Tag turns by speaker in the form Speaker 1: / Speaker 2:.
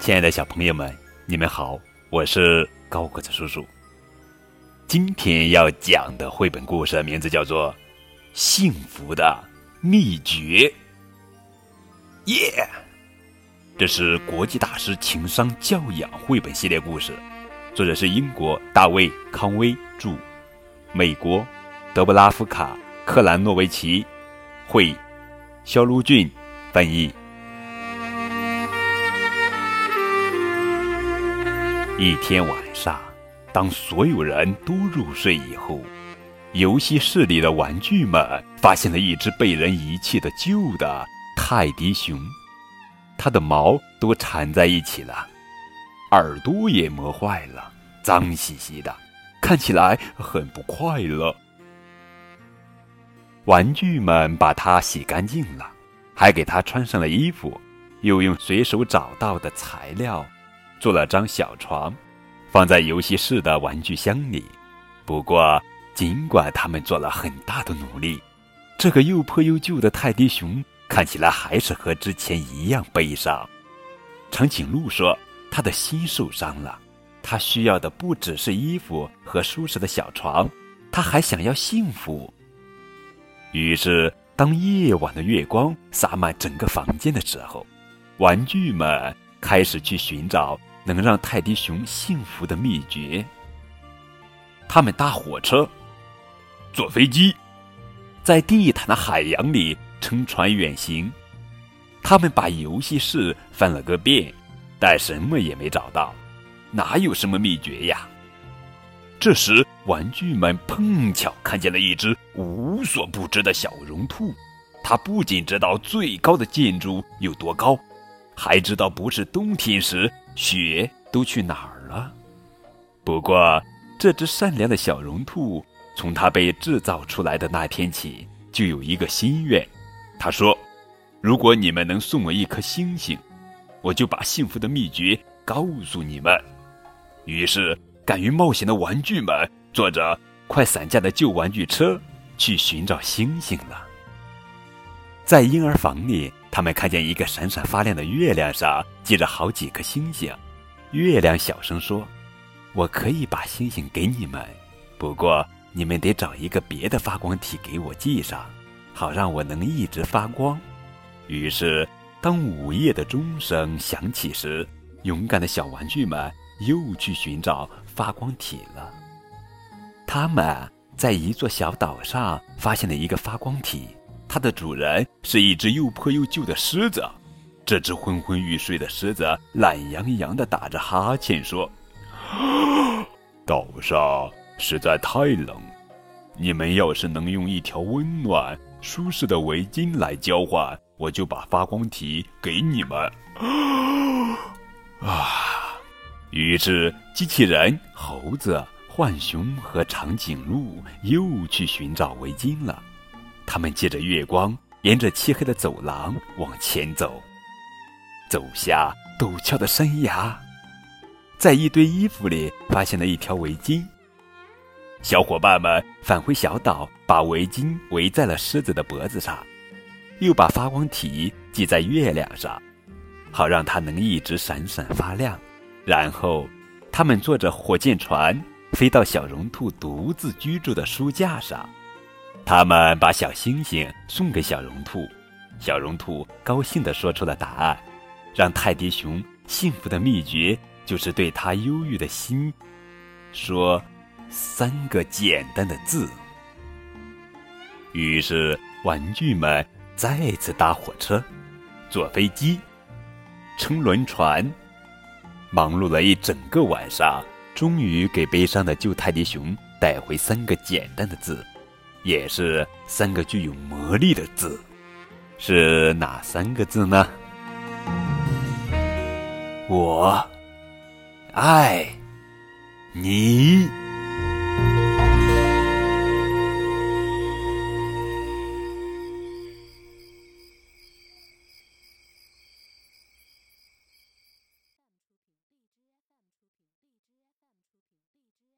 Speaker 1: 亲爱的小朋友们，你们好，我是高个子叔叔。今天要讲的绘本故事名字叫做《幸福的秘诀》。耶！这是国际大师情商教养绘本系列故事，作者是英国大卫·康威著，美国德布拉夫卡·克兰诺维奇绘，肖卢俊翻译。一天晚上，当所有人都入睡以后，游戏室里的玩具们发现了一只被人遗弃的旧的泰迪熊，它的毛都缠在一起了，耳朵也磨坏了，脏兮兮的，看起来很不快乐。玩具们把它洗干净了，还给它穿上了衣服，又用随手找到的材料。做了张小床，放在游戏室的玩具箱里。不过，尽管他们做了很大的努力，这个又破又旧的泰迪熊看起来还是和之前一样悲伤。长颈鹿说：“他的心受伤了，他需要的不只是衣服和舒适的小床，他还想要幸福。”于是，当夜晚的月光洒满整个房间的时候，玩具们开始去寻找。能让泰迪熊幸福的秘诀。他们搭火车，坐飞机，在地毯的海洋里乘船远行。他们把游戏室翻了个遍，但什么也没找到。哪有什么秘诀呀？这时，玩具们碰巧看见了一只无所不知的小绒兔。它不仅知道最高的建筑有多高，还知道不是冬天时。雪都去哪儿了？不过，这只善良的小绒兔，从它被制造出来的那天起，就有一个心愿。他说：“如果你们能送我一颗星星，我就把幸福的秘诀告诉你们。”于是，敢于冒险的玩具们坐着快散架的旧玩具车，去寻找星星了。在婴儿房里。他们看见一个闪闪发亮的月亮上系着好几颗星星。月亮小声说：“我可以把星星给你们，不过你们得找一个别的发光体给我系上，好让我能一直发光。”于是，当午夜的钟声响起时，勇敢的小玩具们又去寻找发光体了。他们在一座小岛上发现了一个发光体。它的主人是一只又破又旧的狮子，这只昏昏欲睡的狮子懒洋洋地打着哈欠说：“岛上实在太冷，你们要是能用一条温暖舒适的围巾来交换，我就把发光体给你们。”啊！于是机器人、猴子、浣熊和长颈鹿又去寻找围巾了。他们借着月光，沿着漆黑的走廊往前走，走下陡峭的山崖，在一堆衣服里发现了一条围巾。小伙伴们返回小岛，把围巾围在了狮子的脖子上，又把发光体系在月亮上，好让它能一直闪闪发亮。然后，他们坐着火箭船飞到小绒兔独自居住的书架上。他们把小星星送给小绒兔，小绒兔高兴地说出了答案。让泰迪熊幸福的秘诀，就是对他忧郁的心说三个简单的字。于是，玩具们再次搭火车、坐飞机、乘轮船，忙碌了一整个晚上，终于给悲伤的旧泰迪熊带回三个简单的字。也是三个具有魔力的字，是哪三个字呢？我爱你。